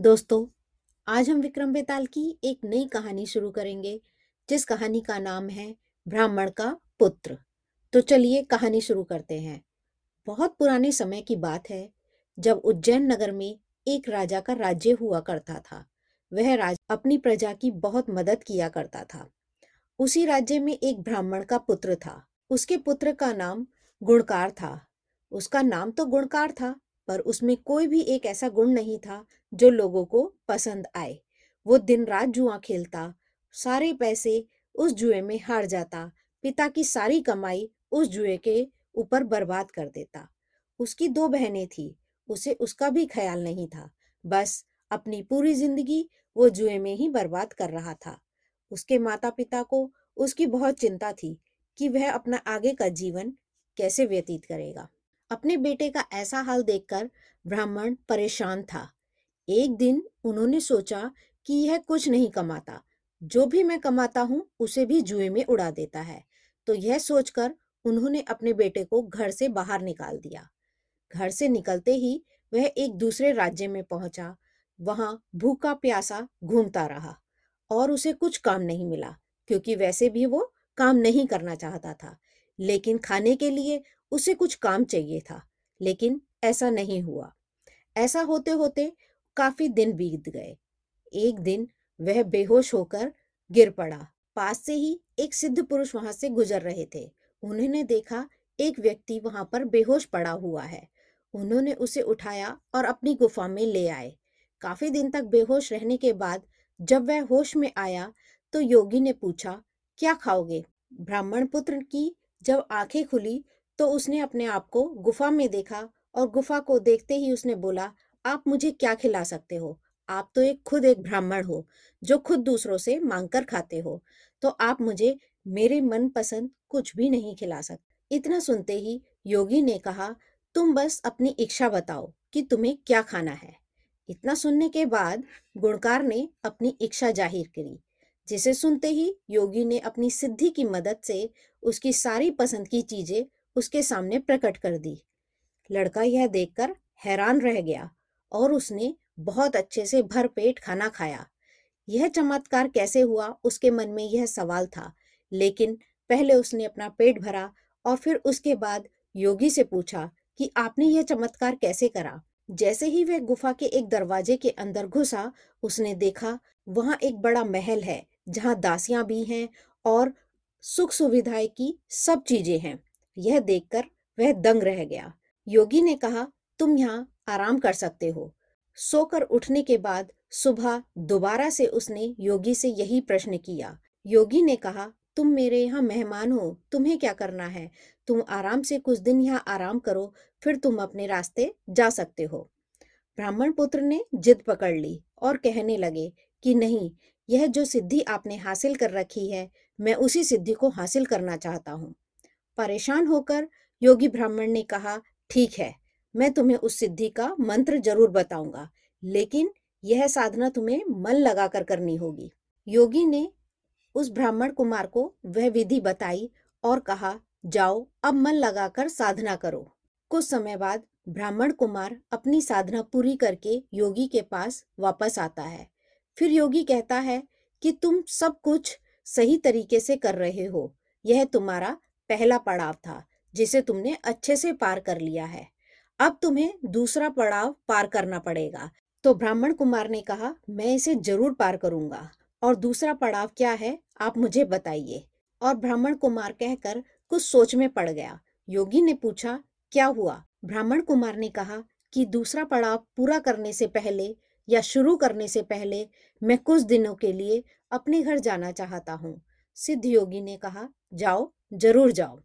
दोस्तों, आज हम विक्रम बेताल की एक नई कहानी शुरू करेंगे, जिस कहानी का नाम है ब्राह्मण का पुत्र। तो चलिए कहानी शुरू करते हैं। बहुत पुराने समय की बात है, जब उज्जैन नगर में एक राजा का राज्य हुआ करता था। वह राज अपनी प्रजा की बहुत मदद किया करता था। उसी राज्य में एक ब्राह्मण का पुत्र था। उसके पुत्र का नाम गुणकार था। उसका नाम तो गुणकार था पर उसमें कोई भी एक ऐसा गुण नहीं था जो लोगों को पसंद आए। वो दिन रात जुआ खेलता, सारे पैसे उस जुए में हार जाता, पिता की सारी कमाई उस जुए के ऊपर बर्बाद कर देता। उसकी दो बहनें थी, उसे उसका भी ख्याल नहीं था। बस अपनी पूरी ज़िंदगी वो जुए में ही बर्बाद कर रहा था। उसके माता पिता को उसकी बहुत चिंता थी कि वह अपना आगे का जीवन कैसे व्यतीत करेगा। अपने बेटे का ऐसा हाल देखकर ब्राह्मण परेशान था। एक दिन उन्होंने सोचा कि यह कुछ नहीं कमाता, जो भी मैं कमाता हूँ उसे भी जुए में उड़ा देता है। तो यह सोचकर उन्होंने अपने बेटे को घर से बाहर निकाल दिया। घर से निकलते ही वह एक दूसरे राज्य में पहुँचा। वहाँ भूखा प्यासा घूमता रहा और उसे कुछ काम नहीं मिला, क्योंकि वैसे भी वो काम नहीं करना चाहता था। लेकिन खाने के लिए उसे कुछ काम चाहिए था, लेकिन ऐसा नहीं हुआ। ऐसा होते होते काफ़ी दिन बीत गए। एक दिन वह बेहोश होकर गिर पड़ा। पास से ही एक सिद्ध पुरुष वहाँ से गुजर रहे थे। उन्होंने देखा एक व्यक्ति वहाँ पर बेहोश पड़ा हुआ है। उन्होंने उसे उठाया और अपनी गुफा में ले आए। काफ़ी दिन तक बेहोश रहने के बाद जब वह होश में आया तो योगी ने पूछा, क्या खाओगे? ब्राह्मण पुत्र की जब आँखें खुली तो उसने अपने आप को गुफा में देखा और गुफा को देखते ही उसने बोला, आप मुझे क्या खिला सकते हो? आप तो एक खुद एक ब्राह्मण हो, जो खुद दूसरों से मांग कर खाते हो। तो आप मुझे मेरे मन पसंद कुछ भी नहीं खिला सकते। इतना सुनते ही योगी ने कहा, तुम बस अपनी इच्छा बताओ कि तुम्हें क्या खाना है? इतना सुनने के बाद गुणकार ने अपनी इच्छा ज़ाहिर करी, जिसे सुनते ही योगी ने अपनी सिद्धि की मदद से उसकी सारी पसंद की चीज़ें उसके सामने प्रकट कर दी। लड़का यह देखकर हैरान रह गया और उसने बहुत अच्छे से भर पेट खाना खाया। यह चमत्कार कैसे हुआ उसके मन में यह सवाल था, लेकिन पहले उसने अपना पेट भरा और फिर उसके बाद योगी से पूछा कि आपने यह चमत्कार कैसे करा? जैसे ही वह गुफा के एक दरवाजे के अंदर घुसा, उसने देखा वहाँ एक बड़ा महल है, जहाँ दासियाँ भी हैं और सुख सुविधाएँ की सब चीज़ें हैं। यह देखकर वह दंग रह गया। योगी ने कहा, तुम यहाँ आराम कर सकते हो। सोकर उठने के बाद सुबह दोबारा से उसने योगी से यही प्रश्न किया। योगी ने कहा, तुम मेरे यहाँ मेहमान हो, तुम्हें क्या करना है? तुम आराम से कुछ दिन यहाँ आराम करो, फिर तुम अपने रास्ते जा सकते हो। ब्राह्मण पुत्र ने जिद पकड़ ली और कहने लगे कि, नहीं, यह जो सिद्धि आपने हासिल कर रखी है, मैं उसी सिद्धि को हासिल करना चाहता हूँ। परेशान होकर योगी ब्राह्मण ने कहा, ठीक है, मैं तुम्हें उस सिद्धि का मंत्र ज़रूर बताऊँगा, लेकिन यह साधना तुम्हें मन लगाकर करनी होगी। योगी ने उस ब्राह्मण कुमार को वह विधि बताई और कहा, जाओ, अब मन लगाकर साधना करो। कुछ समय बाद ब्राह्मण कुमार अपनी साधना पूरी करके योगी के पास वापस आता है। फिर योगी कहता है कि, तुम सब कुछ सही तरीके से कर रहे हो, यह तुम्हारा पहला पड़ाव था, जिसे तुमने अच्छे से पार कर लिया है। अब तुम्हें दूसरा पड़ाव पार करना पड़ेगा। तो ब्राह्मण कुमार ने कहा, मैं इसे ज़रूर पार करूँगा। और दूसरा पड़ाव क्या है, आप मुझे बताइए। और ब्राह्मण कुमार कहकर कुछ सोच में पड़ गया। योगी ने पूछा, क्या हुआ? ब्राह्मण कुमार ने कहा, कि दूसरा पड़ाव पूरा करने से पहले या शुरू करने से पहले मैं कुछ दिनों के लिए अपने घर जाना चाहता हूँ। सिद्ध योगी ने कहा, जाओ ज़रूर जाओ।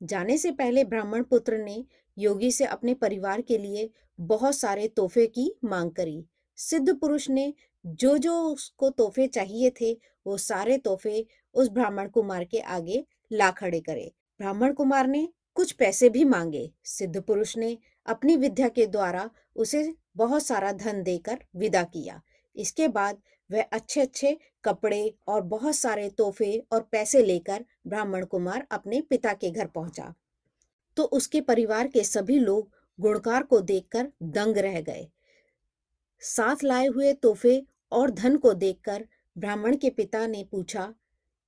जाने से पहले ब्राह्मण पुत्र ने योगी से अपने परिवार के लिए बहुत सारे तोहफे की मांग करी। सिद्ध पुरुष ने जो जो उसको तोहफे चाहिए थे, वो सारे तोहफे उस ब्राह्मण कुमार के आगे ला खड़े करे। ब्राह्मण कुमार ने कुछ पैसे भी मांगे। सिद्ध पुरुष ने अपनी विद्या के द्वारा उसे बहुत सारा धन देकर विदा किया। इसके बाद वह अच्छे अच्छे कपड़े और बहुत सारे तोहफे और पैसे लेकर ब्राह्मण कुमार अपने पिता के घर पहुँचा। तो उसके परिवार के सभी लोग गुणकार को देखकर दंग रह गए। साथ लाए हुए तोहफे और धन को देखकर ब्राह्मण के पिता ने पूछा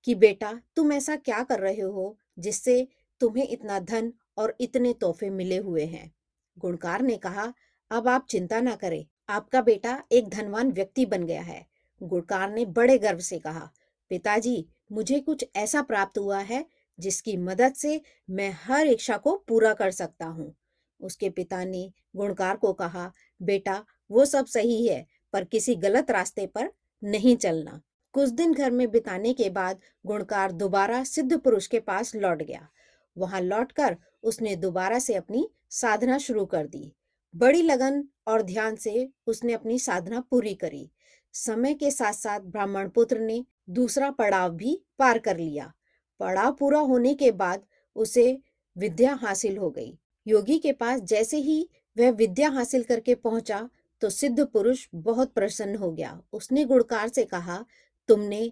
कि, बेटा, तुम ऐसा क्या कर रहे हो जिससे तुम्हें इतना धन और इतने तोहफे मिले हुए हैं? गुणकार ने कहा, अब आप चिंता ना करें आपका बेटा एक धनवान व्यक्ति बन गया है। गुड़कार ने बड़े गर्व से कहा, पिताजी, मुझे कुछ ऐसा प्राप्त हुआ है जिसकी मदद से मैं हर इच्छा को पूरा कर सकता हूँ। उसके पिता ने गुणकार को कहा, बेटा, वो सब सही है, पर किसी गलत रास्ते पर नहीं चलना। कुछ दिन घर में बिताने के बाद गुणकार दोबारा सिद्ध पुरुष के पास लौट गया। वहाँ लौटकर उसने दोबारा से अपनी साधना शुरू कर दी। बड़ी लगन और ध्यान से उसने अपनी साधना पूरी करी। समय के साथ साथ ब्राह्मण पुत्र ने दूसरा पड़ाव भी पार कर लिया। पड़ाव पूरा होने के बाद उसे विद्या हासिल हो गई। योगी के पास जैसे ही वह विद्या हासिल करके पहुँचा तो सिद्ध पुरुष बहुत प्रसन्न हो गया। उसने गुणकार से कहा, तुमने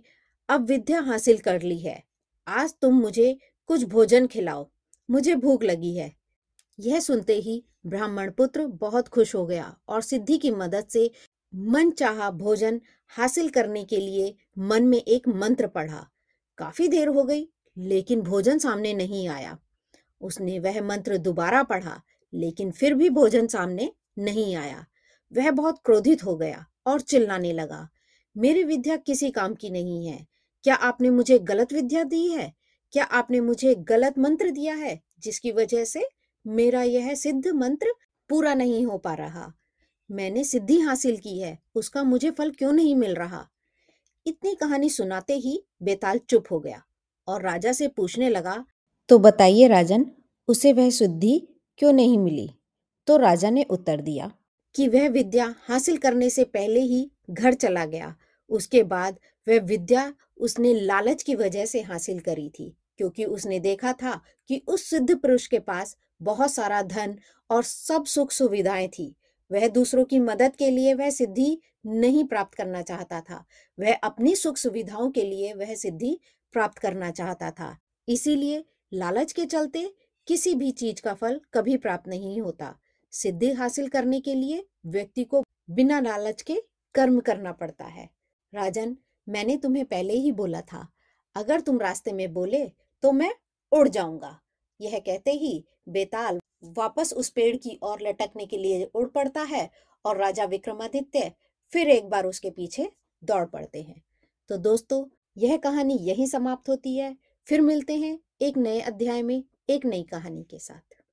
अब विद्या हासिल कर ली है। आज तुम मुझे कुछ भोजन खिलाओ। मुझे भूख लगी है यह सुनते ही ब्राह्मण पुत्र बहुत खुश हो गया और सिद्धि की मदद से मन चाहा भोजन हासिल करने के लिए मन में एक मंत्र पढ़ा। काफ़ी देर हो गई, लेकिन भोजन सामने नहीं आया। उसने वह मंत्र दोबारा पढ़ा, लेकिन फिर भी भोजन सामने नहीं आया। वह बहुत क्रोधित हो गया और चिल्लाने लगा, मेरी विद्या किसी काम की नहीं है। क्या आपने मुझे गलत विद्या दी है? क्या आपने मुझे गलत मंत्र दिया है, जिसकी वजह से मेरा यह सिद्ध मंत्र पूरा नहीं हो पा रहा। मैंने सिद्धि हासिल की है, उसका मुझे फल क्यों नहीं मिल रहा? इतनी कहानी सुनाते ही बेताल चुप हो गया और राजा से पूछने लगा तो बताइए राजन, उसे वह सिद्धि क्यों नहीं मिली? तो राजा ने उत्तर दिया कि वह विद्या हासिल करने से पहले ही घर चला गया। उसके बाद वह विद्या उसने लालच की वजह से हासिल करी थी, क्योंकि उसने देखा था कि उस सिद्ध पुरुष के पास बहुत सारा धन और सब सुख सुविधाएँ थी। वह दूसरों की मदद के लिए वह सिद्धि नहीं प्राप्त करना चाहता था। वह अपनी सुख सुविधाओं के लिए वह सिद्धि प्राप्त करना चाहता था। इसीलिए लालच के चलते किसी भी चीज़ का फल कभी प्राप्त नहीं होता। सिद्धि हासिल करने के लिए व्यक्ति को बिना लालच के कर्म करना पड़ता है। राजन, मैंने तुम्हें पहले ही बोला था, अगर तुम रास्ते में बोले तो मैं उड़ जाऊँगा। यह कहते ही बेताल वापस उस पेड़ की ओर लटकने के लिए उड़ पड़ता है और राजा विक्रमादित्य फिर एक बार उसके पीछे दौड़ पड़ते हैं। तो दोस्तों, यह कहानी यही समाप्त होती है। फिर मिलते हैं एक नए अध्याय में, एक नई कहानी के साथ।